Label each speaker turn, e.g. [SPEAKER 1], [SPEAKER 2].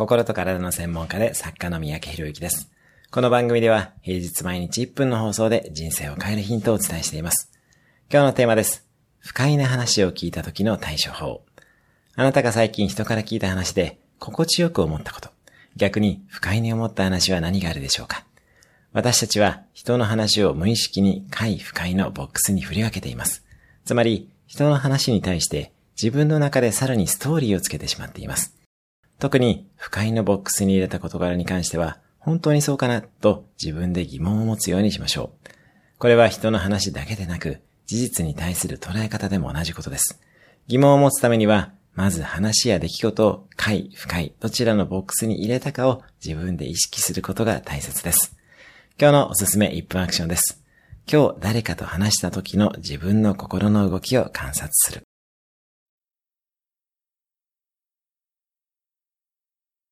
[SPEAKER 1] 心と体の専門家で作家の三宅博之です。この番組では平日毎日1分の放送で人生を変えるヒントをお伝えしています。今日のテーマです。不快な話を聞いた時の対処法。あなたが最近人から聞いた話で心地よく思ったこと。逆に不快に思った話は何があるでしょうか私たちは人の話を無意識に快不快のボックスに振り分けています。つまり、人の話に対して自分の中でさらにストーリーをつけてしまっています。特に不快のボックスに入れた事柄に関しては、本当にそうかなと自分で疑問を持つようにしましょう。これは人の話だけでなく、事実に対する捉え方でも同じことです。疑問を持つためには、まず話や出来事を快、不快、どちらのボックスに入れたかを自分で意識することが大切です。今日のおすすめ1分アクションです。今日誰かと話した時の自分の心の動きを観察する。